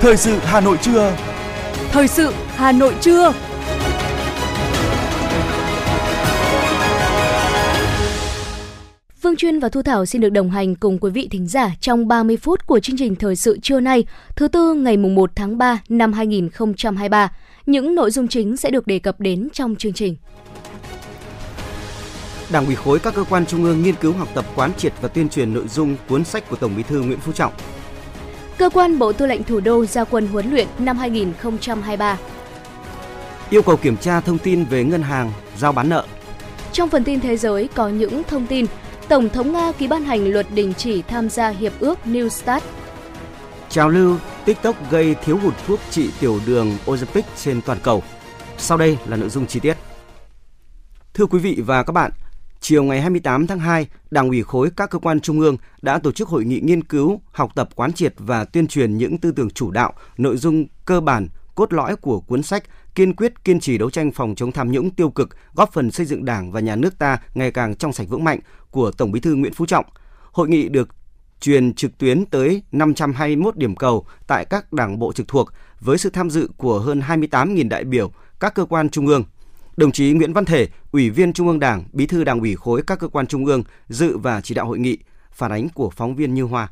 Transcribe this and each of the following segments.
Thời sự Hà Nội trưa. Thời sự Hà Nội trưa. Phương Chuyên và Thu Thảo xin được đồng hành cùng quý vị thính giả trong 30 phút của chương trình Thời sự trưa nay, thứ tư ngày mùng 1 tháng 3 năm 2023. Những nội dung chính sẽ được đề cập đến trong chương trình. Đảng ủy khối các cơ quan trung ương nghiên cứu học tập quán triệt và tuyên truyền nội dung cuốn sách của Tổng Bí thư Nguyễn Phú Trọng. Cơ quan Bộ Tư lệnh Thủ đô ra quân huấn luyện năm 2023. Yêu cầu kiểm tra thông tin về ngân hàng, giao bán nợ. Trong phần tin thế giới có những thông tin Tổng thống Nga ký ban hành luật đình chỉ tham gia hiệp ước New START. Trào lưu TikTok gây thiếu hụt thuốc trị tiểu đường Ozempic trên toàn cầu. Sau đây là nội dung chi tiết. Thưa quý vị và các bạn, chiều ngày 28 tháng 2, Đảng ủy khối các cơ quan trung ương đã tổ chức hội nghị nghiên cứu, học tập quán triệt và tuyên truyền những tư tưởng chủ đạo, nội dung cơ bản, cốt lõi của cuốn sách kiên quyết kiên trì đấu tranh phòng chống tham nhũng tiêu cực, góp phần xây dựng Đảng và nhà nước ta ngày càng trong sạch vững mạnh của Tổng Bí thư Nguyễn Phú Trọng. Hội nghị được truyền trực tuyến tới 521 điểm cầu tại các đảng bộ trực thuộc với sự tham dự của hơn 28.000 đại biểu các cơ quan trung ương. Đồng chí Nguyễn Văn Thể, Ủy viên Trung ương Đảng, Bí thư Đảng ủy khối các cơ quan trung ương dự và chỉ đạo hội nghị. Phản ánh của phóng viên Như Hoa.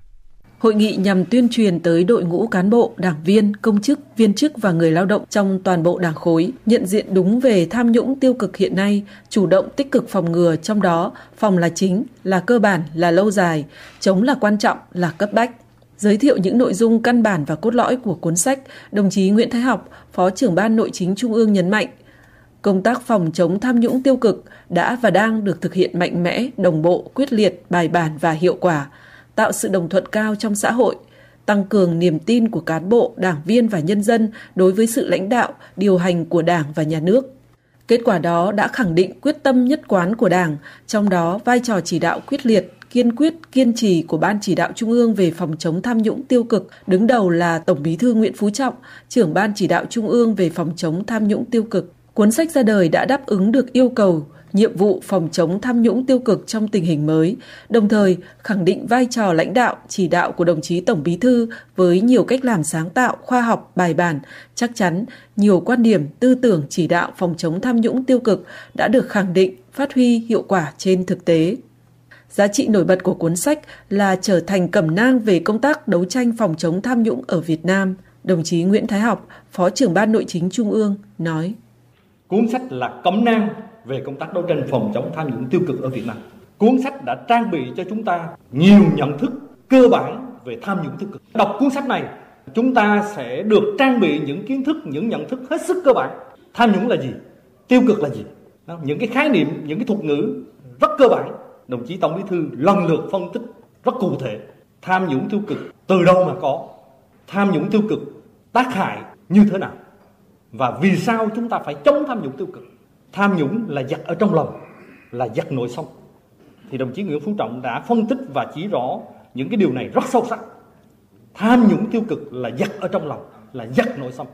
Hội nghị nhằm tuyên truyền tới đội ngũ cán bộ, đảng viên, công chức, viên chức và người lao động trong toàn bộ đảng khối, nhận diện đúng về tham nhũng tiêu cực hiện nay, chủ động tích cực phòng ngừa trong đó, phòng là chính, là cơ bản, là lâu dài, chống là quan trọng, là cấp bách. Giới thiệu những nội dung căn bản và cốt lõi của cuốn sách, đồng chí Nguyễn Thái Học, Phó trưởng ban Nội chính Trung ương nhấn mạnh, công tác phòng chống tham nhũng tiêu cực đã và đang được thực hiện mạnh mẽ, đồng bộ, quyết liệt, bài bản và hiệu quả – tạo sự đồng thuận cao trong xã hội, tăng cường niềm tin của cán bộ, đảng viên và nhân dân đối với sự lãnh đạo, điều hành của Đảng và nhà nước. Kết quả đó đã khẳng định quyết tâm nhất quán của Đảng, trong đó vai trò chỉ đạo quyết liệt, kiên quyết, kiên trì của Ban chỉ đạo Trung ương về phòng chống tham nhũng tiêu cực, đứng đầu là Tổng Bí thư Nguyễn Phú Trọng, trưởng Ban chỉ đạo Trung ương về phòng chống tham nhũng tiêu cực. Cuốn sách ra đời đã đáp ứng được yêu cầu nhiệm vụ phòng chống tham nhũng tiêu cực trong tình hình mới, đồng thời khẳng định vai trò lãnh đạo, chỉ đạo của đồng chí Tổng Bí thư với nhiều cách làm sáng tạo, khoa học, bài bản, chắc chắn nhiều quan điểm, tư tưởng chỉ đạo phòng chống tham nhũng tiêu cực đã được khẳng định, phát huy hiệu quả trên thực tế. Giá trị nổi bật của cuốn sách là trở thành cẩm nang về công tác đấu tranh phòng chống tham nhũng ở Việt Nam. Đồng chí Nguyễn Thái Học, Phó trưởng Ban Nội chính Trung ương, nói. Cuốn sách là cẩm nang về công tác đấu tranh phòng chống tham nhũng tiêu cực ở Việt Nam. Cuốn sách đã trang bị cho chúng ta nhiều nhận thức cơ bản về tham nhũng tiêu cực. Đọc cuốn sách này, chúng ta sẽ được trang bị những kiến thức, những nhận thức hết sức cơ bản. Tham nhũng là gì? Tiêu cực là gì? Những cái khái niệm, những cái thuật ngữ rất cơ bản. Đồng chí Tổng Bí thư lần lượt phân tích rất cụ thể. Tham nhũng tiêu cực từ đâu mà có? Tham nhũng tiêu cực tác hại như thế nào? Và vì sao chúng ta phải chống tham nhũng tiêu cực? tham nhũng là giặc ở trong lòng là giặc nội sông thì đồng chí Nguyễn Phú Trọng đã phân tích và chỉ rõ những cái điều này rất sâu sắc. Tham nhũng tiêu cực là giặc ở trong lòng là giặc nội sông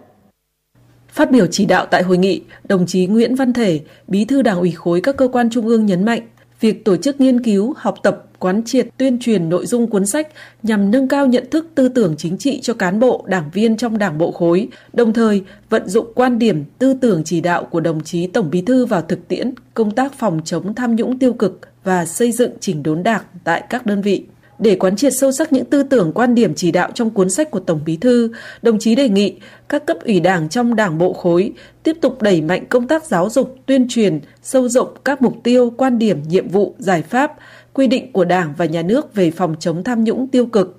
Phát biểu chỉ đạo tại hội nghị, đồng chí Nguyễn Văn Thể, Bí thư Đảng ủy khối các cơ quan trung ương nhấn mạnh, việc tổ chức nghiên cứu, học tập, quán triệt, tuyên truyền nội dung cuốn sách nhằm nâng cao nhận thức tư tưởng chính trị cho cán bộ, đảng viên trong đảng bộ khối, đồng thời vận dụng quan điểm, tư tưởng chỉ đạo của đồng chí Tổng Bí thư vào thực tiễn công tác phòng chống tham nhũng tiêu cực và xây dựng chỉnh đốn đảng tại các đơn vị. Để quán triệt sâu sắc những tư tưởng quan điểm chỉ đạo trong cuốn sách của Tổng Bí thư, đồng chí đề nghị các cấp ủy đảng trong đảng bộ khối tiếp tục đẩy mạnh công tác giáo dục, tuyên truyền, sâu rộng các mục tiêu, quan điểm, nhiệm vụ, giải pháp, quy định của Đảng và Nhà nước về phòng chống tham nhũng tiêu cực,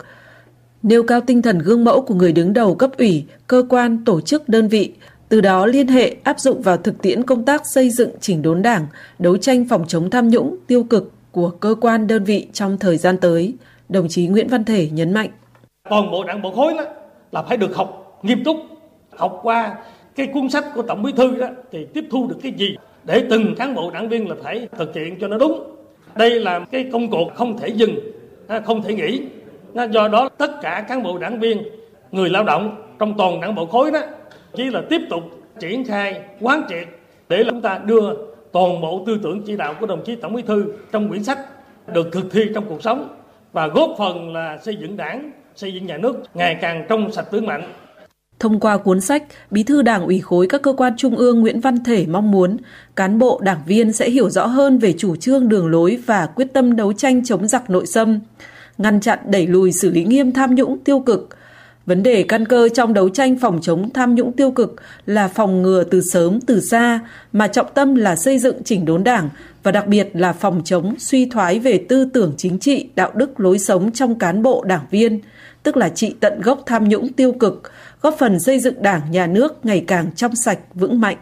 nêu cao tinh thần gương mẫu của người đứng đầu cấp ủy, cơ quan, tổ chức, đơn vị, từ đó liên hệ áp dụng vào thực tiễn công tác xây dựng chỉnh đốn Đảng, đấu tranh phòng chống tham nhũng tiêu cực của cơ quan đơn vị trong thời gian tới, đồng chí Nguyễn Văn Thể nhấn mạnh. Toàn bộ đảng bộ khối đó là phải được học nghiêm túc, học qua cái cuốn sách của Tổng Bí thư đó thì tiếp thu được cái gì để từng cán bộ đảng viên là phải thực hiện cho nó đúng. Đây là cái công cuộc không thể dừng, không thể nghỉ. Do đó tất cả cán bộ đảng viên, người lao động trong toàn đảng bộ khối đó chỉ là tiếp tục triển khai quán triệt để chúng ta đưa toàn bộ tư tưởng chỉ đạo của đồng chí Tổng Bí thư trong quyển sách được thực thi trong cuộc sống và góp phần là xây dựng đảng, xây dựng nhà nước ngày càng trong sạch vững mạnh. Thông qua cuốn sách, Bí thư Đảng ủy khối các cơ quan trung ương Nguyễn Văn Thể mong muốn cán bộ đảng viên sẽ hiểu rõ hơn về chủ trương đường lối và quyết tâm đấu tranh chống giặc nội xâm, ngăn chặn đẩy lùi xử lý nghiêm tham nhũng tiêu cực. Vấn đề căn cơ trong đấu tranh phòng chống tham nhũng tiêu cực là phòng ngừa từ sớm từ xa, mà trọng tâm là xây dựng chỉnh đốn đảng và đặc biệt là phòng chống suy thoái về tư tưởng chính trị, đạo đức lối sống trong cán bộ đảng viên, tức là trị tận gốc tham nhũng tiêu cực, góp phần xây dựng đảng, nhà nước ngày càng trong sạch, vững mạnh.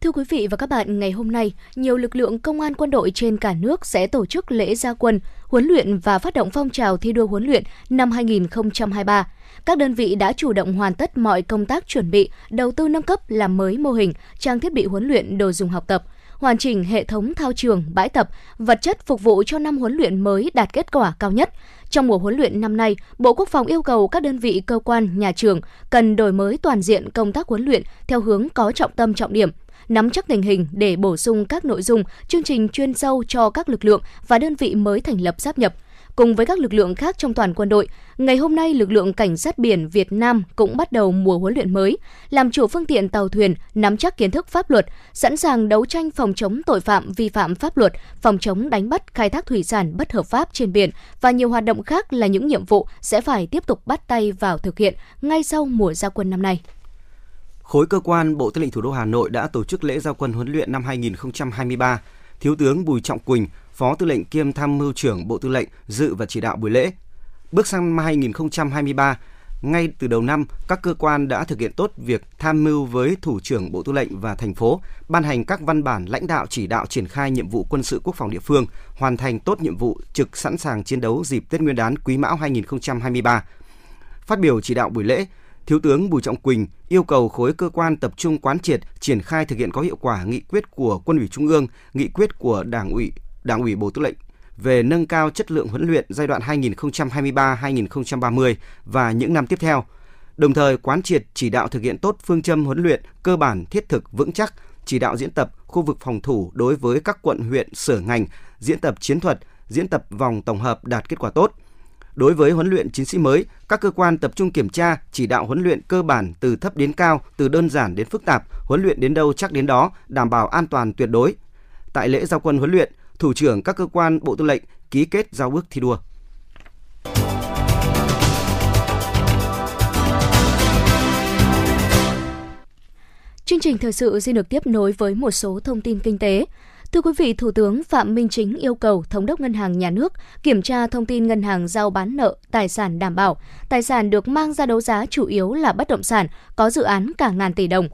Thưa quý vị và các bạn, ngày hôm nay, nhiều lực lượng công an quân đội trên cả nước sẽ tổ chức lễ gia quân, huấn luyện và phát động phong trào thi đua huấn luyện năm 2023. Các đơn vị đã chủ động hoàn tất mọi công tác chuẩn bị, đầu tư nâng cấp làm mới mô hình, trang thiết bị huấn luyện, đồ dùng học tập, hoàn chỉnh hệ thống thao trường, bãi tập, vật chất phục vụ cho năm huấn luyện mới đạt kết quả cao nhất. Trong mùa huấn luyện năm nay, Bộ Quốc phòng yêu cầu các đơn vị cơ quan, nhà trường cần đổi mới toàn diện công tác huấn luyện theo hướng có trọng tâm trọng điểm, nắm chắc tình hình để bổ sung các nội dung, chương trình chuyên sâu cho các lực lượng và đơn vị mới thành lập sáp nhập. Cùng với các lực lượng khác trong toàn quân đội, ngày hôm nay lực lượng cảnh sát biển Việt Nam cũng bắt đầu mùa huấn luyện mới, làm chủ phương tiện tàu thuyền, nắm chắc kiến thức pháp luật, sẵn sàng đấu tranh phòng chống tội phạm vi phạm pháp luật, phòng chống đánh bắt khai thác thủy sản bất hợp pháp trên biển và nhiều hoạt động khác là những nhiệm vụ sẽ phải tiếp tục bắt tay vào thực hiện ngay sau mùa gia quân năm nay. Khối cơ quan Bộ Tư lệnh Thủ đô Hà Nội đã tổ chức lễ giao quân huấn luyện năm 2023. Thiếu tướng Bùi Trọng Quỳnh, Phó Tư lệnh kiêm Tham mưu trưởng Bộ Tư lệnh dự và chỉ đạo buổi lễ. Bước sang năm 2023, ngay từ đầu năm, các cơ quan đã thực hiện tốt việc tham mưu với Thủ trưởng Bộ Tư lệnh và thành phố, ban hành các văn bản lãnh đạo chỉ đạo triển khai nhiệm vụ quân sự quốc phòng địa phương, hoàn thành tốt nhiệm vụ trực sẵn sàng chiến đấu dịp Tết Nguyên đán Quý Mão 2023. Phát biểu chỉ đạo buổi lễ, Thiếu tướng Bùi Trọng Quỳnh yêu cầu khối cơ quan tập trung quán triệt, triển khai thực hiện có hiệu quả nghị quyết của Quân ủy Trung ương, nghị quyết của Đảng ủy, Đảng ủy Bộ Tư lệnh về nâng cao chất lượng huấn luyện giai đoạn 2023-2030 và những năm tiếp theo. Đồng thời quán triệt chỉ đạo thực hiện tốt phương châm huấn luyện cơ bản thiết thực vững chắc, chỉ đạo diễn tập khu vực phòng thủ đối với các quận huyện sở ngành, diễn tập chiến thuật, diễn tập vòng tổng hợp đạt kết quả tốt – Đối với huấn luyện chiến sĩ mới, các cơ quan tập trung kiểm tra, chỉ đạo huấn luyện cơ bản từ thấp đến cao, từ đơn giản đến phức tạp, huấn luyện đến đâu chắc đến đó, đảm bảo an toàn tuyệt đối. Tại lễ giao quân huấn luyện, thủ trưởng các cơ quan Bộ Tư lệnh ký kết giao ước thi đua. Chương trình thời sự xin được tiếp nối với một số thông tin kinh tế. Thưa quý vị, Thủ tướng Phạm Minh Chính yêu cầu Thống đốc Ngân hàng Nhà nước kiểm tra thông tin ngân hàng giao bán nợ, tài sản đảm bảo. Tài sản được mang ra đấu giá chủ yếu là bất động sản, có dự án cả ngàn tỷ đồng.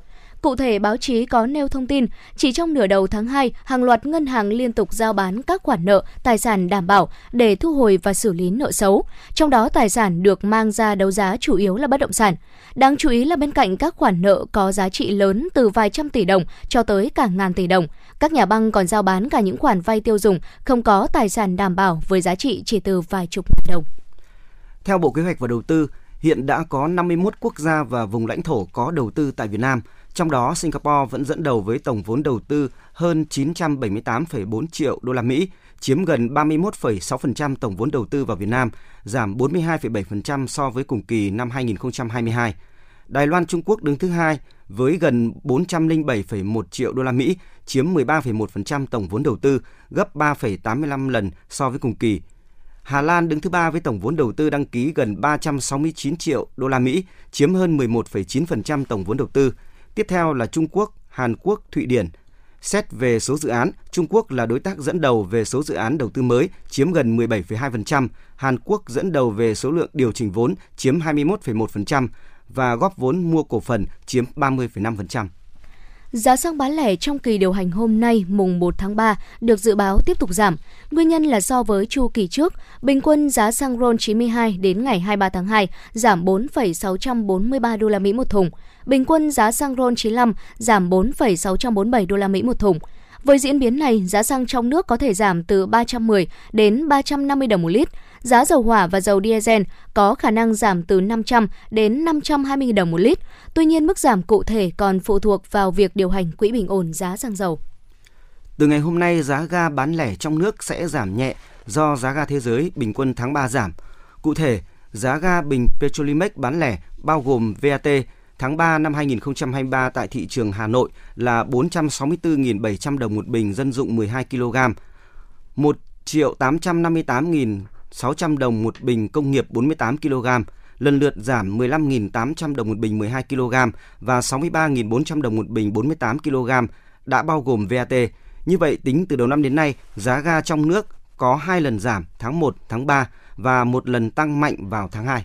Cụ thể, báo chí có nêu thông tin, chỉ trong nửa đầu tháng 2, hàng loạt ngân hàng liên tục giao bán các khoản nợ, tài sản đảm bảo để thu hồi và xử lý nợ xấu. Trong đó, tài sản được mang ra đấu giá chủ yếu là bất động sản. Đáng chú ý là bên cạnh các khoản nợ có giá trị lớn từ vài trăm tỷ đồng cho tới cả ngàn tỷ đồng, các nhà băng còn giao bán cả những khoản vay tiêu dùng không có tài sản đảm bảo với giá trị chỉ từ vài chục ngàn đồng. Theo Bộ Kế hoạch và Đầu tư, hiện đã có 51 quốc gia và vùng lãnh thổ có đầu tư tại Việt Nam, trong đó Singapore vẫn dẫn đầu với tổng vốn đầu tư hơn 978,4 triệu đô la Mỹ, chiếm gần 31,6% tổng vốn đầu tư vào Việt Nam, giảm 42,7% so với cùng kỳ năm 2022. Đài Loan Trung Quốc đứng thứ hai với gần 407,1 triệu đô la Mỹ, chiếm 13,1% tổng vốn đầu tư, gấp 3,85 lần so với cùng kỳ. Hà Lan đứng thứ ba với tổng vốn đầu tư đăng ký gần 369 triệu đô la Mỹ, chiếm hơn 11,9% tổng vốn đầu tư. Tiếp theo là Trung Quốc, Hàn Quốc, Thụy Điển. Xét về số dự án, Trung Quốc là đối tác dẫn đầu về số dự án đầu tư mới, chiếm gần 17,2%, Hàn Quốc dẫn đầu về số lượng điều chỉnh vốn, chiếm 21,1%, và góp vốn mua cổ phần chiếm 30,5%. Giá xăng bán lẻ trong kỳ điều hành hôm nay mùng 1 tháng 3 được dự báo tiếp tục giảm. Nguyên nhân là so với chu kỳ trước, bình quân giá xăng RON 92 đến ngày 23 tháng 2 giảm 4,643 đô la Mỹ một thùng. Bình quân giá xăng RON 95 giảm 4,647 đô la Mỹ một thùng. Với diễn biến này, giá xăng trong nước có thể giảm từ 310 đến 350 đồng một lít. Giá dầu hỏa và dầu diesel có khả năng giảm từ 500 đến 520 đồng một lít. Tuy nhiên, mức giảm cụ thể còn phụ thuộc vào việc điều hành quỹ bình ổn giá xăng dầu. Từ ngày hôm nay, giá ga bán lẻ trong nước sẽ giảm nhẹ do giá ga thế giới bình quân tháng 3 giảm. Cụ thể, giá ga bình Petrolimex bán lẻ bao gồm VAT tháng 3 năm 2023 tại thị trường Hà Nội là 464.700 đồng một bình dân dụng 12 kg, 1 triệu 858.600 đồng một bình công nghiệp 48 kg, lần lượt giảm 15.800 đồng một bình 12 kg và 63.400 đồng một bình 48 kg đã bao gồm VAT. Như vậy, tính từ đầu năm đến nay, giá ga trong nước có hai lần giảm tháng 1, tháng 3 và một lần tăng mạnh vào tháng 2.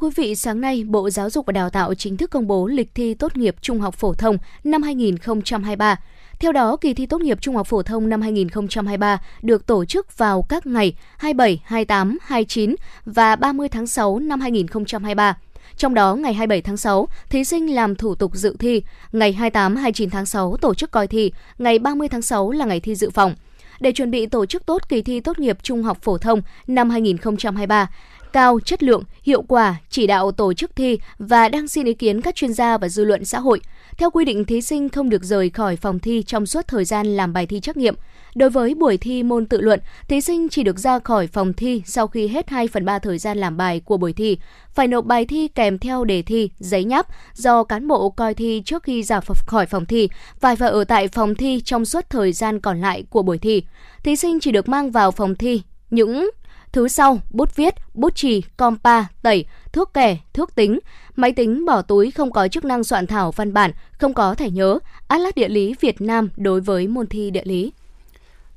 Quý vị, sáng nay, Bộ Giáo dục và Đào tạo chính thức công bố lịch thi tốt nghiệp trung học phổ thông năm 2023. Theo đó, kỳ thi tốt nghiệp trung học phổ thông năm 2023 được tổ chức vào các ngày 27, 28, 29 và 30 tháng 6 năm 2023. Trong đó, ngày 27 tháng 6, thí sinh làm thủ tục dự thi, ngày 28, 29 tháng 6 tổ chức coi thi, ngày 30 tháng 6 là ngày thi dự phòng. Để chuẩn bị tổ chức tốt kỳ thi tốt nghiệp trung học phổ thông năm 2023, cao, chất lượng, hiệu quả, chỉ đạo tổ chức thi và đang xin ý kiến các chuyên gia và dư luận xã hội. Theo quy định, thí sinh không được rời khỏi phòng thi trong suốt thời gian làm bài thi trắc nghiệm. Đối với buổi thi môn tự luận, thí sinh chỉ được ra khỏi phòng thi sau khi hết 2 phần 3 thời gian làm bài của buổi thi, phải nộp bài thi kèm theo đề thi, giấy nháp do cán bộ coi thi trước khi ra khỏi phòng thi và phải ở tại phòng thi trong suốt thời gian còn lại của buổi thi. Thí sinh chỉ được mang vào phòng thi những Thứ sau, bút viết, bút chì, compa, tẩy, thước kẻ, thước tính, máy tính bỏ túi không có chức năng soạn thảo văn bản, không có thẻ nhớ, Atlas địa lý Việt Nam đối với môn thi địa lý.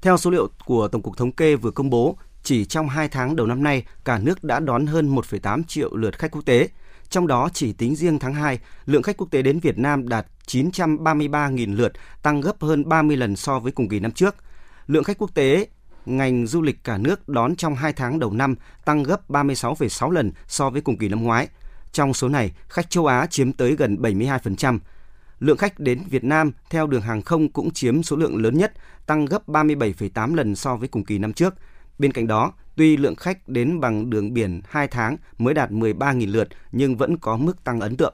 Theo số liệu của Tổng cục Thống kê vừa công bố, chỉ trong 2 tháng đầu năm nay, cả nước đã đón hơn 1,8 triệu lượt khách quốc tế. Trong đó, chỉ tính riêng tháng 2, lượng khách quốc tế đến Việt Nam đạt 933.000 lượt, tăng gấp hơn 30 lần so với cùng kỳ năm trước. Lượng khách quốc tế ngành du lịch cả nước đón trong 2 tháng đầu năm tăng gấp 36,6 lần so với cùng kỳ năm ngoái. Trong số này, khách châu Á chiếm tới gần 72%. Lượng khách đến Việt Nam theo đường hàng không cũng chiếm số lượng lớn nhất, tăng gấp 37,8 lần so với cùng kỳ năm trước. Bên cạnh đó, tuy lượng khách đến bằng đường biển 2 tháng mới đạt 13.000 lượt nhưng vẫn có mức tăng ấn tượng.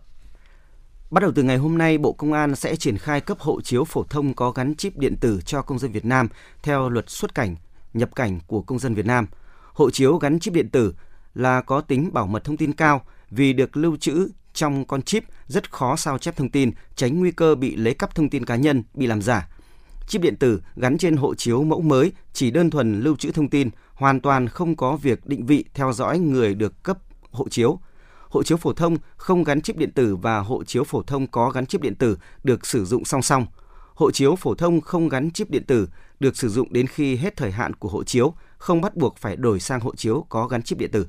Bắt đầu từ ngày hôm nay, Bộ Công an sẽ triển khai cấp hộ chiếu phổ thông có gắn chip điện tử cho công dân Việt Nam theo luật xuất cảnh nhập cảnh của công dân Việt Nam. Hộ chiếu gắn chip điện tử là có tính bảo mật thông tin cao vì được lưu trữ trong con chip rất khó sao chép thông tin, tránh nguy cơ bị lấy cắp thông tin cá nhân, bị làm giả. Chip điện tử gắn trên hộ chiếu mẫu mới chỉ đơn thuần lưu trữ thông tin, hoàn toàn không có việc định vị theo dõi người được cấp hộ chiếu. Hộ chiếu phổ thông không gắn chip điện tử và hộ chiếu phổ thông có gắn chip điện tử được sử dụng song song. Hộ chiếu phổ thông không gắn chip điện tử được sử dụng đến khi hết thời hạn của hộ chiếu, không bắt buộc phải đổi sang hộ chiếu có gắn chip điện tử.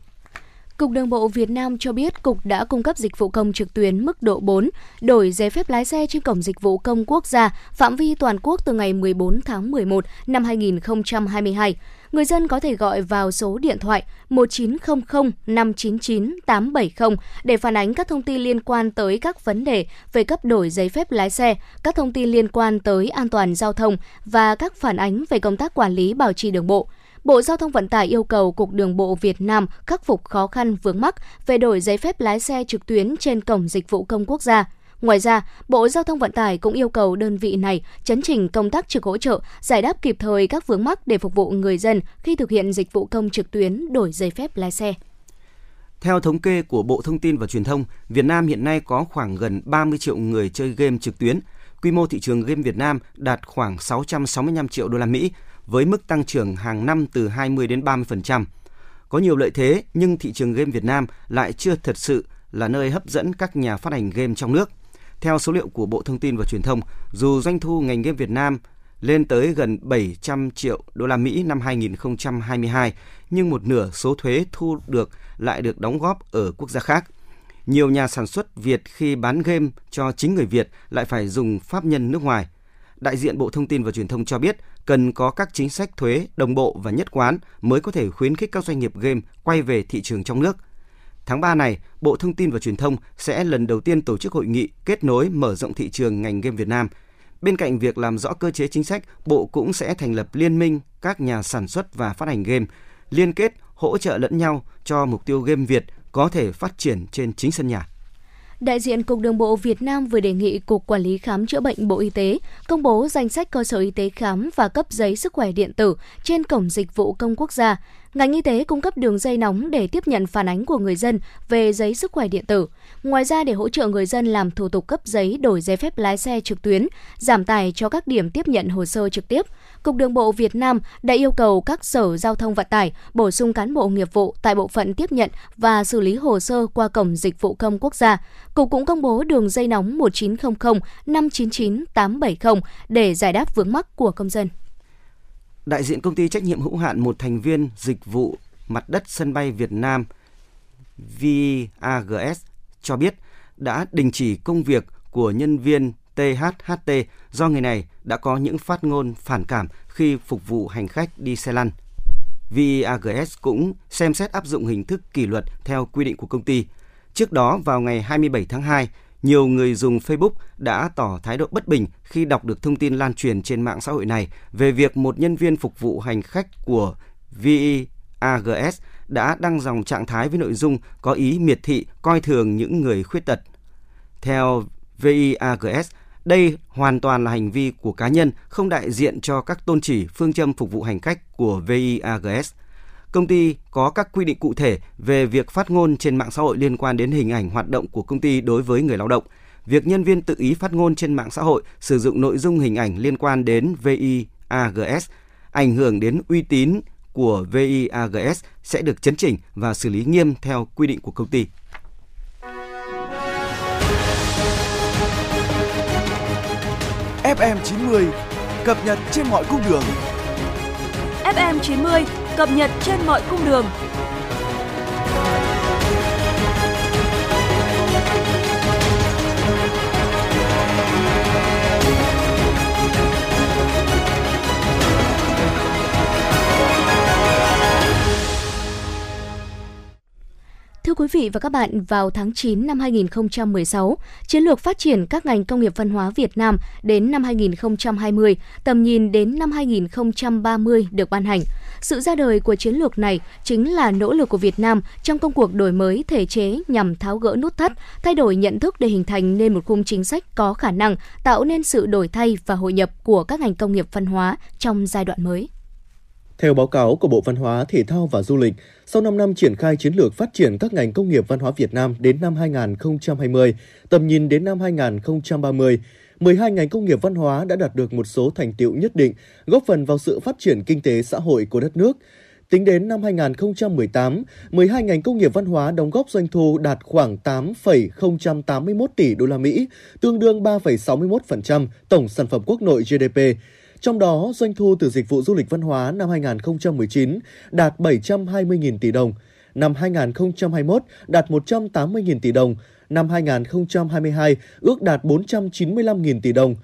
Cục Đường bộ Việt Nam cho biết Cục đã cung cấp dịch vụ công trực tuyến mức độ 4, đổi giấy phép lái xe trên Cổng Dịch vụ Công Quốc gia phạm vi toàn quốc từ ngày 14 tháng 11 năm 2022. Người dân có thể gọi vào số điện thoại 1900 599 870 để phản ánh các thông tin liên quan tới các vấn đề về cấp đổi giấy phép lái xe, các thông tin liên quan tới an toàn giao thông và các phản ánh về công tác quản lý bảo trì đường bộ. Bộ Giao thông Vận tải yêu cầu Cục Đường bộ Việt Nam khắc phục khó khăn vướng mắc về đổi giấy phép lái xe trực tuyến trên Cổng Dịch vụ Công Quốc gia. Ngoài ra, Bộ Giao thông Vận tải cũng yêu cầu đơn vị này chấn chỉnh công tác trực hỗ trợ, giải đáp kịp thời các vướng mắc để phục vụ người dân khi thực hiện dịch vụ công trực tuyến đổi giấy phép lái xe. Theo thống kê của Bộ Thông tin và Truyền thông, Việt Nam hiện nay có khoảng gần 30 triệu người chơi game trực tuyến. Quy mô thị trường game Việt Nam đạt khoảng 665 triệu đô la Mỹ, với mức tăng trưởng hàng năm từ 20 đến 30%. Có nhiều lợi thế nhưng thị trường game Việt Nam lại chưa thật sự là nơi hấp dẫn các nhà phát hành game trong nước. Theo số liệu của Bộ Thông tin và Truyền thông, dù doanh thu ngành game Việt Nam lên tới gần 700 triệu đô la Mỹ năm 2022, nhưng một nửa số thuế thu được lại được đóng góp ở quốc gia khác. Nhiều nhà sản xuất Việt khi bán game cho chính người Việt lại phải dùng pháp nhân nước ngoài. Đại diện Bộ Thông tin và Truyền thông cho biết cần có các chính sách thuế đồng bộ và nhất quán mới có thể khuyến khích các doanh nghiệp game quay về thị trường trong nước – Tháng 3 này, Bộ Thông tin và Truyền thông sẽ lần đầu tiên tổ chức hội nghị kết nối mở rộng thị trường ngành game Việt Nam. Bên cạnh việc làm rõ cơ chế chính sách, Bộ cũng sẽ thành lập liên minh các nhà sản xuất và phát hành game, liên kết hỗ trợ lẫn nhau cho mục tiêu game Việt có thể phát triển trên chính sân nhà đại diện Cục Đường bộ Việt Nam vừa đề nghị Cục Quản lý Khám chữa bệnh Bộ Y tế công bố danh sách cơ sở y tế khám và cấp giấy sức khỏe điện tử trên Cổng Dịch vụ Công Quốc gia. Ngành y tế cung cấp đường dây nóng để tiếp nhận phản ánh của người dân về giấy sức khỏe điện tử. Ngoài ra để hỗ trợ người dân làm thủ tục cấp giấy đổi giấy phép lái xe trực tuyến, giảm tải cho các điểm tiếp nhận hồ sơ trực tiếp, Cục Đường bộ Việt Nam đã yêu cầu các sở giao thông vận tải bổ sung cán bộ nghiệp vụ tại bộ phận tiếp nhận và xử lý hồ sơ qua cổng dịch vụ công quốc gia. Cục cũng công bố đường dây nóng 1900 599 870 để giải đáp vướng mắc của công dân. Đại diện công ty trách nhiệm hữu hạn một thành viên dịch vụ mặt đất sân bay Việt Nam VAGS cho biết đã đình chỉ công việc của nhân viên THHT do người này đã có những phát ngôn phản cảm khi phục vụ hành khách đi xe lăn. VAGS cũng xem xét áp dụng hình thức kỷ luật theo quy định của công ty. Trước đó vào ngày 27 tháng 2, nhiều người dùng Facebook đã tỏ thái độ bất bình khi đọc được thông tin lan truyền trên mạng xã hội này về việc một nhân viên phục vụ hành khách của VAGS đã đăng dòng trạng thái với nội dung có ý miệt thị coi thường những người khuyết tật. Theo VIAGS, đây hoàn toàn là hành vi của cá nhân, không đại diện cho các tôn chỉ phương châm phục vụ hành khách của VIAGS. Công ty có các quy định cụ thể về việc phát ngôn trên mạng xã hội liên quan đến hình ảnh hoạt động của công ty đối với người lao động. Việc nhân viên tự ý phát ngôn trên mạng xã hội sử dụng nội dung hình ảnh liên quan đến VIAGS ảnh hưởng đến uy tín của VIAGS sẽ được chấn chỉnh và xử lý nghiêm theo quy định của công ty. FM 90 cập nhật trên mọi cung đường. FM 90 cập nhật trên mọi cung đường. Quý vị và các bạn, vào tháng 9 năm 2016, Chiến lược phát triển các ngành công nghiệp văn hóa Việt Nam đến năm 2020, tầm nhìn đến năm 2030 được ban hành. Sự ra đời của chiến lược này chính là nỗ lực của Việt Nam trong công cuộc đổi mới thể chế nhằm tháo gỡ nút thắt, thay đổi nhận thức để hình thành nên một khung chính sách có khả năng tạo nên sự đổi thay và hội nhập của các ngành công nghiệp văn hóa trong giai đoạn mới. Theo báo cáo của Bộ Văn hóa, Thể thao và Du lịch, sau 5 năm triển khai chiến lược phát triển các ngành công nghiệp văn hóa Việt Nam đến năm 2020, tầm nhìn đến năm 2030, 12 ngành công nghiệp văn hóa đã đạt được một số thành tiệu nhất định, góp phần vào sự phát triển kinh tế xã hội của đất nước. Tính đến năm 2018, 12 ngành công nghiệp văn hóa đóng góp doanh thu đạt khoảng 8,081 tỷ đô la Mỹ, tương đương 3,61% tổng sản phẩm quốc nội GDP. Trong đó, doanh thu từ dịch vụ du lịch văn hóa năm 2019 đạt 720.000 tỷ đồng, năm 2021 đạt 180.000 tỷ đồng, năm 2022 ước đạt 495.000 tỷ đồng.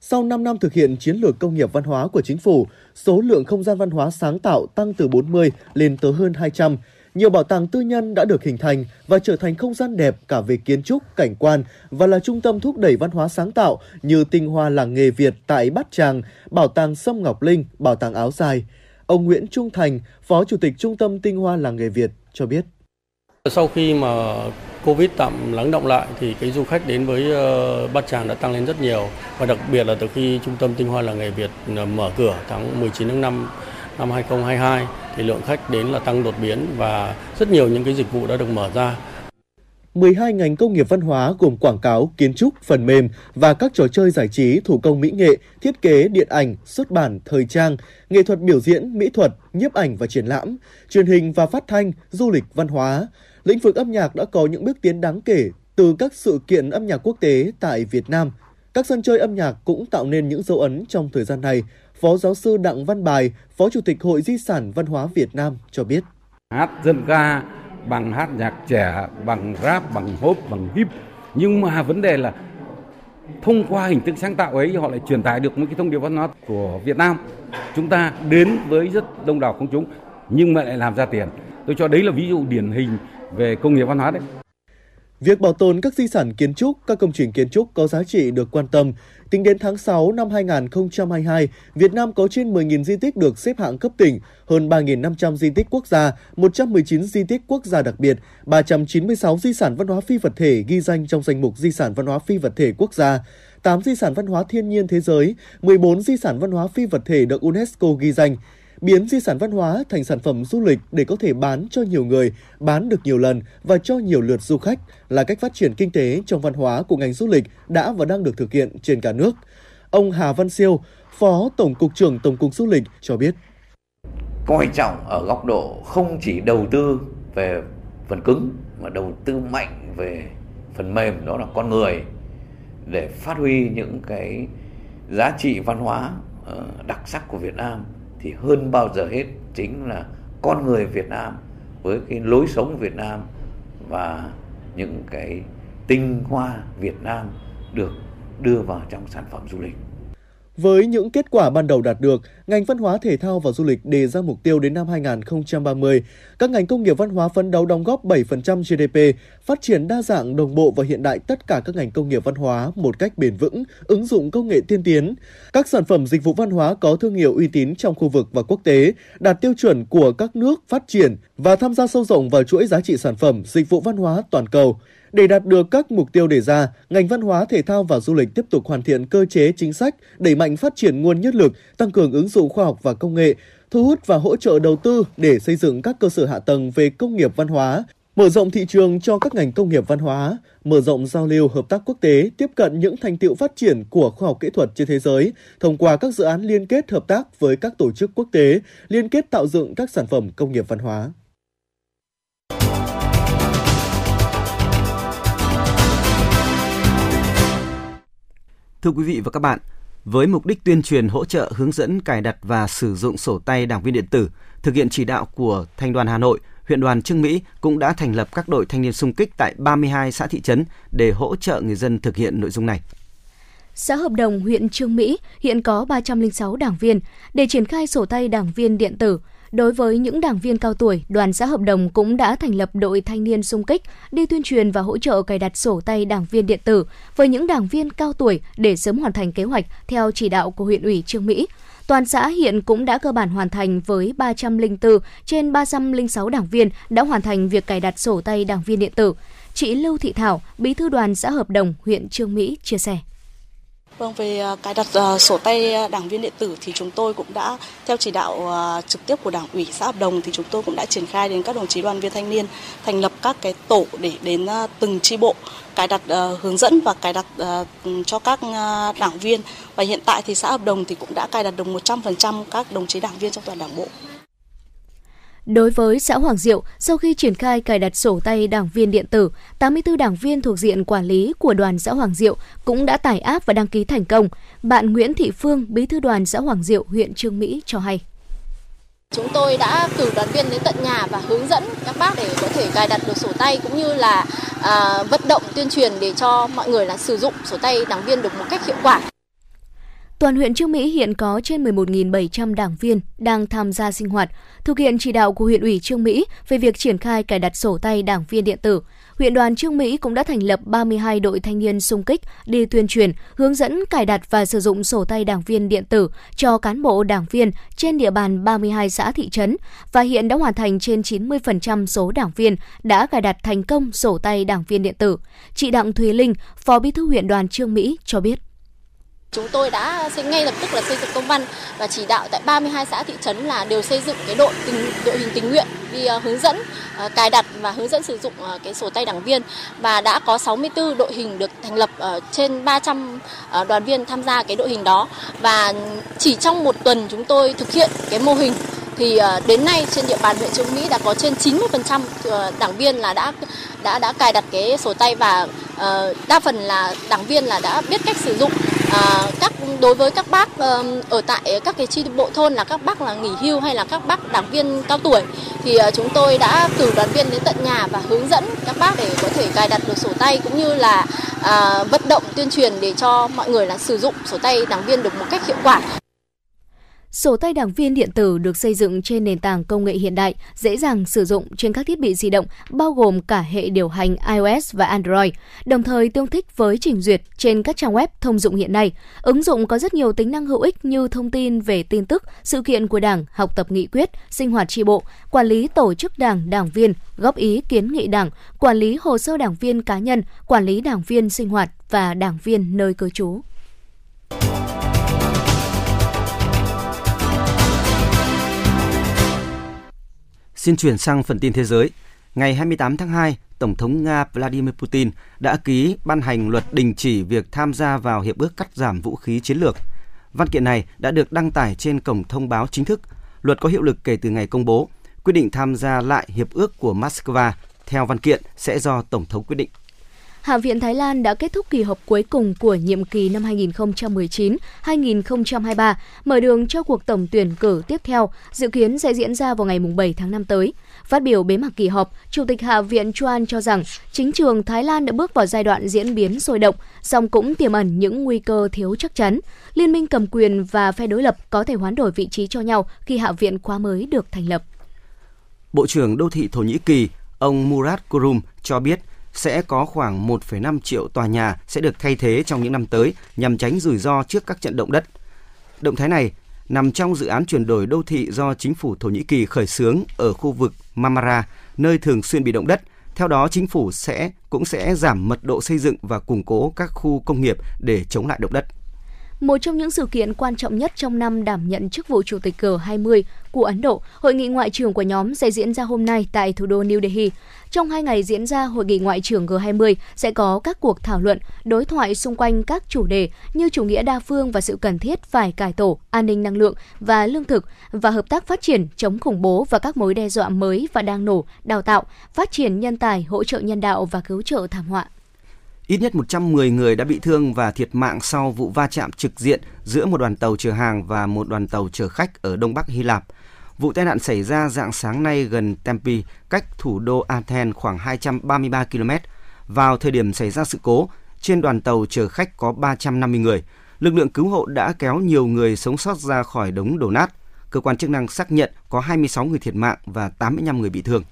Sau 5 năm thực hiện chiến lược công nghiệp văn hóa của chính phủ, số lượng không gian văn hóa sáng tạo tăng từ 40 lên tới hơn 200. Nhiều bảo tàng tư nhân đã được hình thành và trở thành không gian đẹp cả về kiến trúc, cảnh quan và là trung tâm thúc đẩy văn hóa sáng tạo như tinh hoa làng nghề Việt tại Bát Tràng, Bảo tàng Sâm Ngọc Linh, Bảo tàng Áo Dài. Ông Nguyễn Trung Thành, Phó Chủ tịch Trung tâm Tinh hoa làng nghề Việt cho biết. Sau khi mà Covid tạm lắng động lại thì cái du khách đến với ờ, Bát Tràng đã tăng lên rất nhiều và đặc biệt là từ khi Trung tâm Tinh hoa làng nghề Việt ờ, mở cửa tháng 19 tháng 5 năm 2022 thì lượng khách đến là tăng đột biến và rất nhiều những cái dịch vụ đã được mở ra. 12 ngành công nghiệp văn hóa gồm quảng cáo, kiến trúc, phần mềm và các trò chơi giải trí, thủ công mỹ nghệ, thiết kế, điện ảnh, xuất bản, thời trang, nghệ thuật biểu diễn, mỹ thuật, nhiếp ảnh và triển lãm, truyền hình và phát thanh, du lịch, văn hóa. Lĩnh vực âm nhạc đã có những bước tiến đáng kể từ các sự kiện âm nhạc quốc tế tại Việt Nam. Các sân chơi âm nhạc cũng tạo nên những dấu ấn trong thời gian này, Phó giáo sư Đặng Văn Bài, Phó Chủ tịch Hội Di sản Văn hóa Việt Nam cho biết. Hát dân ca bằng hát nhạc trẻ, bằng rap, bằng hop, bằng hip. Nhưng mà vấn đề là thông qua hình thức sáng tạo ấy họ lại truyền tải được một cái thông điệp văn hóa của Việt Nam. Chúng ta đến với rất đông đảo công chúng nhưng mà lại làm ra tiền. tôi cho đấy là ví dụ điển hình về công nghiệp văn hóa đấy Việc bảo tồn các di sản kiến trúc, các công trình kiến trúc có giá trị được quan tâm. Tính đến tháng 6 năm 2022, Việt Nam có trên 10.000 di tích được xếp hạng cấp tỉnh, hơn 3.500 di tích quốc gia, 119 di tích quốc gia đặc biệt, 396 di sản văn hóa phi vật thể ghi danh trong danh mục di sản văn hóa phi vật thể quốc gia, 8 di sản văn hóa thiên nhiên thế giới, 14 di sản văn hóa phi vật thể được UNESCO ghi danh biến di sản văn hóa thành sản phẩm du lịch để có thể bán cho nhiều người, bán được nhiều lần và cho nhiều lượt du khách là cách phát triển kinh tế trong văn hóa của ngành du lịch đã và đang được thực hiện trên cả nước. Ông Hà Văn Siêu, Phó Tổng cục trưởng Tổng cục Du lịch cho biết. Coi trọng ở góc độ không chỉ đầu tư về phần cứng mà đầu tư mạnh về phần mềm đó là con người để phát huy những cái giá trị văn hóa ờ, đặc sắc của Việt Nam thì hơn bao giờ hết chính là con người Việt Nam với cái lối sống Việt Nam và những cái tinh hoa Việt Nam được đưa vào trong sản phẩm du lịch. Với những kết quả ban đầu đạt được, ngành văn hóa thể thao và du lịch đề ra mục tiêu đến năm 2030, các ngành công nghiệp văn hóa phấn đấu đóng góp 7% GDP, phát triển đa dạng, đồng bộ và hiện đại tất cả các ngành công nghiệp văn hóa một cách bền vững, ứng dụng công nghệ tiên tiến. Các sản phẩm dịch vụ văn hóa có thương hiệu uy tín trong khu vực và quốc tế, đạt tiêu chuẩn của các nước phát triển và tham gia sâu rộng vào chuỗi giá trị sản phẩm, dịch vụ văn hóa toàn cầu. Để đạt được các mục tiêu đề ra, ngành văn hóa, thể thao và du lịch tiếp tục hoàn thiện cơ chế chính sách, đẩy mạnh phát triển nguồn nhân lực, tăng cường ứng dụng khoa học và công nghệ, thu hút và hỗ trợ đầu tư để xây dựng các cơ sở hạ tầng về công nghiệp văn hóa, mở rộng thị trường cho các ngành công nghiệp văn hóa, mở rộng giao lưu hợp tác quốc tế, tiếp cận những thành tiệu phát triển của khoa học kỹ thuật trên thế giới thông qua các dự án liên kết hợp tác với các tổ chức quốc tế, liên kết tạo dựng các sản phẩm công nghiệp văn hóa. Thưa quý vị và các bạn, với mục đích tuyên truyền hỗ trợ hướng dẫn cài đặt và sử dụng sổ tay đảng viên điện tử, thực hiện chỉ đạo của Thanh đoàn Hà Nội, huyện đoàn Trương Mỹ cũng đã thành lập các đội thanh niên xung kích tại 32 xã thị trấn để hỗ trợ người dân thực hiện nội dung này. Xã Hợp Đồng, huyện Trương Mỹ hiện có 306 đảng viên. Để triển khai sổ tay đảng viên điện tử, Đối với những đảng viên cao tuổi, đoàn xã hợp đồng cũng đã thành lập đội thanh niên xung kích đi tuyên truyền và hỗ trợ cài đặt sổ tay đảng viên điện tử với những đảng viên cao tuổi để sớm hoàn thành kế hoạch theo chỉ đạo của huyện ủy Trương Mỹ. Toàn xã hiện cũng đã cơ bản hoàn thành với 304 trên 306 đảng viên đã hoàn thành việc cài đặt sổ tay đảng viên điện tử. Chị Lưu Thị Thảo, bí thư đoàn xã hợp đồng huyện Trương Mỹ chia sẻ. Vâng, về à, cài đặt à, sổ tay à, đảng viên điện tử thì chúng tôi cũng đã theo chỉ đạo trực tiếp của đảng ủy xã hợp đồng thì chúng tôi cũng đã triển khai đến các đồng chí đoàn viên thanh niên thành lập các cái tổ để đến từng chi bộ cài đặt hướng dẫn và cài đặt cho các đảng viên và hiện tại thì xã hợp đồng thì cũng đã cài đặt được 100% các đồng chí đảng viên trong toàn đảng bộ. Đối với xã Hoàng Diệu, sau khi triển khai cài đặt sổ tay đảng viên điện tử, 84 đảng viên thuộc diện quản lý của đoàn xã Hoàng Diệu cũng đã tải app và đăng ký thành công. Bạn Nguyễn Thị Phương, bí thư đoàn xã Hoàng Diệu, huyện Trương Mỹ cho hay. Chúng tôi đã cử đoàn viên đến tận nhà và hướng dẫn các bác để có thể cài đặt được sổ tay cũng như là à, vận động tuyên truyền để cho mọi người là sử dụng sổ tay đảng viên được một cách hiệu quả. Toàn huyện Trương Mỹ hiện có trên 11.700 đảng viên đang tham gia sinh hoạt, thực hiện chỉ đạo của huyện ủy Trương Mỹ về việc triển khai cài đặt sổ tay đảng viên điện tử. Huyện đoàn Trương Mỹ cũng đã thành lập 32 đội thanh niên sung kích đi tuyên truyền, hướng dẫn cài đặt và sử dụng sổ tay đảng viên điện tử cho cán bộ đảng viên trên địa bàn 32 xã thị trấn và hiện đã hoàn thành trên 90% số đảng viên đã cài đặt thành công sổ tay đảng viên điện tử. Chị Đặng Thùy Linh, Phó Bí thư huyện đoàn Trương Mỹ cho biết. Chúng tôi đã ngay lập tức là xây dựng công văn và chỉ đạo tại 32 xã thị trấn là đều xây dựng cái đội tình, đội hình tình nguyện đi ờ, hướng dẫn ờ, cài đặt và hướng dẫn sử dụng ờ, cái sổ tay đảng viên. Và đã có 64 đội hình được thành lập trên 300 đoàn viên tham gia cái đội hình đó. Và chỉ trong một tuần chúng tôi thực hiện cái mô hình thì đến nay trên địa bàn huyện Trương Mỹ đã có trên 90% đảng viên là đã đã đã cài đặt cái sổ tay và đa phần là đảng viên là đã biết cách sử dụng à, các đối với các bác ở tại các cái chi bộ thôn là các bác là nghỉ hưu hay là các bác đảng viên cao tuổi thì ờ, chúng tôi đã cử đoàn viên đến tận nhà và hướng dẫn các bác để có thể cài đặt được sổ tay cũng như là à, vận động tuyên truyền để cho mọi người là sử dụng sổ tay đảng viên được một cách hiệu quả. Sổ tay đảng viên điện tử được xây dựng trên nền tảng công nghệ hiện đại, dễ dàng sử dụng trên các thiết bị di động, bao gồm cả hệ điều hành iOS và Android, đồng thời tương thích với trình duyệt trên các trang web thông dụng hiện nay. Ứng dụng có rất nhiều tính năng hữu ích như thông tin về tin tức, sự kiện của Đảng, học tập nghị quyết, sinh hoạt tri bộ, quản lý tổ chức Đảng, đảng viên, góp ý kiến nghị Đảng, quản lý hồ sơ đảng viên cá nhân, quản lý đảng viên sinh hoạt và đảng viên nơi cư trú. Xin chuyển sang phần tin thế giới. Ngày 28 tháng 2, Tổng thống Nga Vladimir Putin đã ký ban hành luật đình chỉ việc tham gia vào hiệp ước cắt giảm vũ khí chiến lược. Văn kiện này đã được đăng tải trên cổng thông báo chính thức. Luật có hiệu lực kể từ ngày công bố. Quyết định tham gia lại hiệp ước của Moscow theo văn kiện sẽ do Tổng thống quyết định. Hạ viện Thái Lan đã kết thúc kỳ họp cuối cùng của nhiệm kỳ năm 2019-2023, mở đường cho cuộc tổng tuyển cử tiếp theo, dự kiến sẽ diễn ra vào ngày 7 tháng 5 tới. Phát biểu bế mạc kỳ họp, Chủ tịch Hạ viện Chuan cho rằng chính trường Thái Lan đã bước vào giai đoạn diễn biến sôi động, song cũng tiềm ẩn những nguy cơ thiếu chắc chắn. Liên minh cầm quyền và phe đối lập có thể hoán đổi vị trí cho nhau khi Hạ viện khóa mới được thành lập. Bộ trưởng Đô thị Thổ Nhĩ Kỳ, ông Murat Kurum cho biết sẽ có khoảng 1,5 triệu tòa nhà sẽ được thay thế trong những năm tới nhằm tránh rủi ro trước các trận động đất. Động thái này nằm trong dự án chuyển đổi đô thị do chính phủ Thổ Nhĩ Kỳ khởi xướng ở khu vực Marmara, nơi thường xuyên bị động đất. Theo đó, chính phủ sẽ cũng sẽ giảm mật độ xây dựng và củng cố các khu công nghiệp để chống lại động đất. Một trong những sự kiện quan trọng nhất trong năm đảm nhận chức vụ Chủ tịch G20 của Ấn Độ, hội nghị ngoại trưởng của nhóm sẽ diễn ra hôm nay tại thủ đô New Delhi. Trong hai ngày diễn ra hội nghị ngoại trưởng G20 sẽ có các cuộc thảo luận, đối thoại xung quanh các chủ đề như chủ nghĩa đa phương và sự cần thiết phải cải tổ, an ninh năng lượng và lương thực và hợp tác phát triển chống khủng bố và các mối đe dọa mới và đang nổ, đào tạo, phát triển nhân tài, hỗ trợ nhân đạo và cứu trợ thảm họa. Ít nhất 110 người đã bị thương và thiệt mạng sau vụ va chạm trực diện giữa một đoàn tàu chở hàng và một đoàn tàu chở khách ở Đông Bắc Hy Lạp. Vụ tai nạn xảy ra dạng sáng nay gần Tempe, cách thủ đô Athens khoảng 233 km. Vào thời điểm xảy ra sự cố, trên đoàn tàu chở khách có 350 người. Lực lượng cứu hộ đã kéo nhiều người sống sót ra khỏi đống đổ nát. Cơ quan chức năng xác nhận có 26 người thiệt mạng và 85 người bị thương.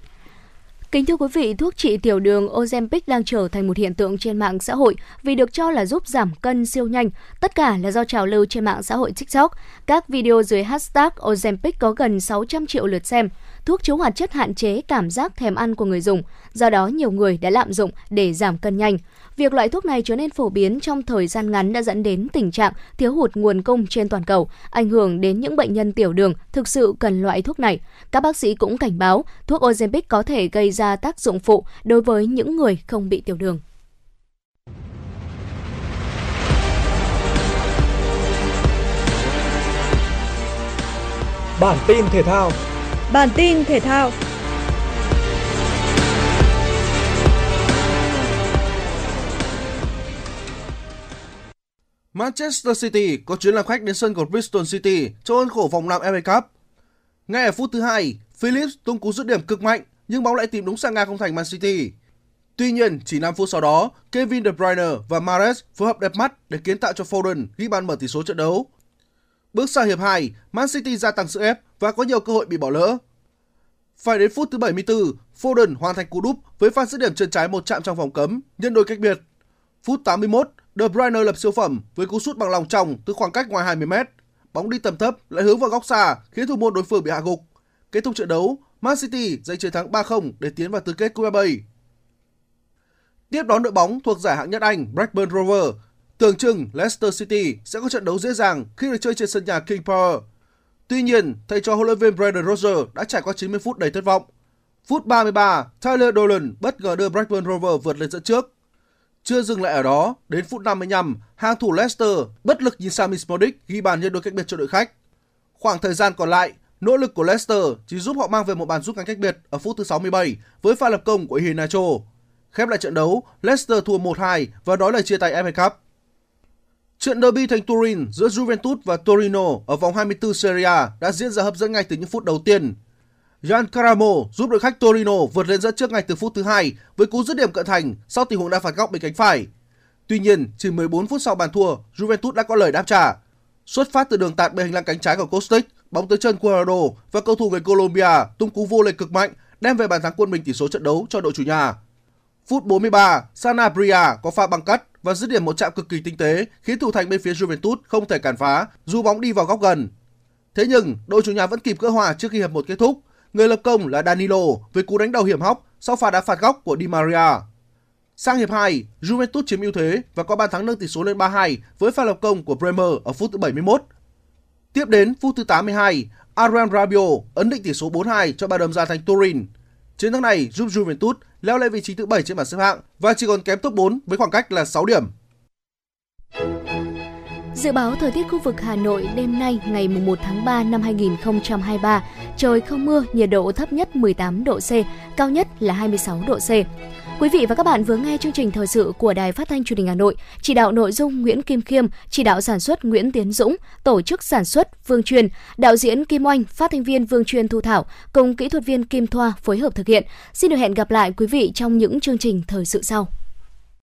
Kính thưa quý vị, thuốc trị tiểu đường Ozempic đang trở thành một hiện tượng trên mạng xã hội vì được cho là giúp giảm cân siêu nhanh. Tất cả là do trào lưu trên mạng xã hội TikTok. Các video dưới hashtag Ozempic có gần 600 triệu lượt xem. Thuốc chứa hoạt chất hạn chế cảm giác thèm ăn của người dùng, do đó nhiều người đã lạm dụng để giảm cân nhanh. Việc loại thuốc này trở nên phổ biến trong thời gian ngắn đã dẫn đến tình trạng thiếu hụt nguồn cung trên toàn cầu, ảnh hưởng đến những bệnh nhân tiểu đường thực sự cần loại thuốc này. Các bác sĩ cũng cảnh báo thuốc Ozempic có thể gây ra tác dụng phụ đối với những người không bị tiểu đường. Bản tin thể thao Bản tin thể thao Manchester City có chuyến làm khách đến sân của Bristol City trong khuôn khổ vòng 5 FA Cup. Ngay ở phút thứ hai, Phillips tung cú dứt điểm cực mạnh nhưng bóng lại tìm đúng sang ngang không thành Man City. Tuy nhiên, chỉ 5 phút sau đó, Kevin De Bruyne và Mahrez phối hợp đẹp mắt để kiến tạo cho Foden ghi bàn mở tỷ số trận đấu. Bước sang hiệp 2, Man City gia tăng sự ép và có nhiều cơ hội bị bỏ lỡ. Phải đến phút thứ 74, Foden hoàn thành cú đúp với pha dứt điểm chân trái một chạm trong vòng cấm, nhân đôi cách biệt. Phút 81, De Bruyne lập siêu phẩm với cú sút bằng lòng trong từ khoảng cách ngoài 20m, Bóng đi tầm thấp lại hướng vào góc xa khiến thủ môn đối phương bị hạ gục. Kết thúc trận đấu, Man City giành chiến thắng 3-0 để tiến vào tứ kết Cup FA. Tiếp đón đội bóng thuộc giải hạng nhất Anh Blackburn Rovers, tưởng chừng Leicester City sẽ có trận đấu dễ dàng khi được chơi trên sân nhà King Power. Tuy nhiên, thầy trò huấn luyện viên Brendan Rodgers đã trải qua 90 phút đầy thất vọng. Phút 33, Tyler Dolan bất ngờ đưa Blackburn Rovers vượt lên dẫn trước. Chưa dừng lại ở đó, đến phút 55, hàng thủ Leicester bất lực nhìn Sami Smodic ghi bàn nhân đôi cách biệt cho đội khách. Khoảng thời gian còn lại, nỗ lực của Leicester chỉ giúp họ mang về một bàn rút ngắn cách biệt ở phút thứ 67 với pha lập công của Iheanacho. Khép lại trận đấu, Leicester thua 1-2 và đó là chia tay FA Cup. Trận derby thành Turin giữa Juventus và Torino ở vòng 24 Serie A đã diễn ra hấp dẫn ngay từ những phút đầu tiên. Gian Caramo giúp đội khách Torino vượt lên dẫn trước ngay từ phút thứ hai với cú dứt điểm cận thành sau tình huống đá phạt góc bên cánh phải. Tuy nhiên, chỉ 14 phút sau bàn thua, Juventus đã có lời đáp trả. Xuất phát từ đường tạt bên hành lang cánh trái của Kostic, bóng tới chân Cuadrado và cầu thủ người Colombia tung cú vô lệch cực mạnh đem về bàn thắng quân mình tỷ số trận đấu cho đội chủ nhà. Phút 43, Sanabria có pha băng cắt và dứt điểm một chạm cực kỳ tinh tế khiến thủ thành bên phía Juventus không thể cản phá dù bóng đi vào góc gần. Thế nhưng đội chủ nhà vẫn kịp cơ hòa trước khi hiệp một kết thúc. Người lập công là Danilo với cú đánh đầu hiểm hóc sau pha đá phạt góc của Di Maria. Sang hiệp 2, Juventus chiếm ưu thế và có bàn thắng nâng tỷ số lên 3-2 với pha lập công của Bremer ở phút thứ 71. Tiếp đến phút thứ 82, Adrian Rabiot ấn định tỷ số 4-2 cho bà đầm ra thành Turin. Chiến thắng này giúp Juventus leo lên vị trí thứ 7 trên bảng xếp hạng và chỉ còn kém top 4 với khoảng cách là 6 điểm. Dự báo thời tiết khu vực Hà Nội đêm nay ngày 1 tháng 3 năm 2023, trời không mưa, nhiệt độ thấp nhất 18 độ C, cao nhất là 26 độ C. Quý vị và các bạn vừa nghe chương trình thời sự của Đài Phát thanh Truyền hình Hà Nội, chỉ đạo nội dung Nguyễn Kim Khiêm, chỉ đạo sản xuất Nguyễn Tiến Dũng, tổ chức sản xuất Vương Truyền, đạo diễn Kim Oanh, phát thanh viên Vương Truyền Thu Thảo cùng kỹ thuật viên Kim Thoa phối hợp thực hiện. Xin được hẹn gặp lại quý vị trong những chương trình thời sự sau.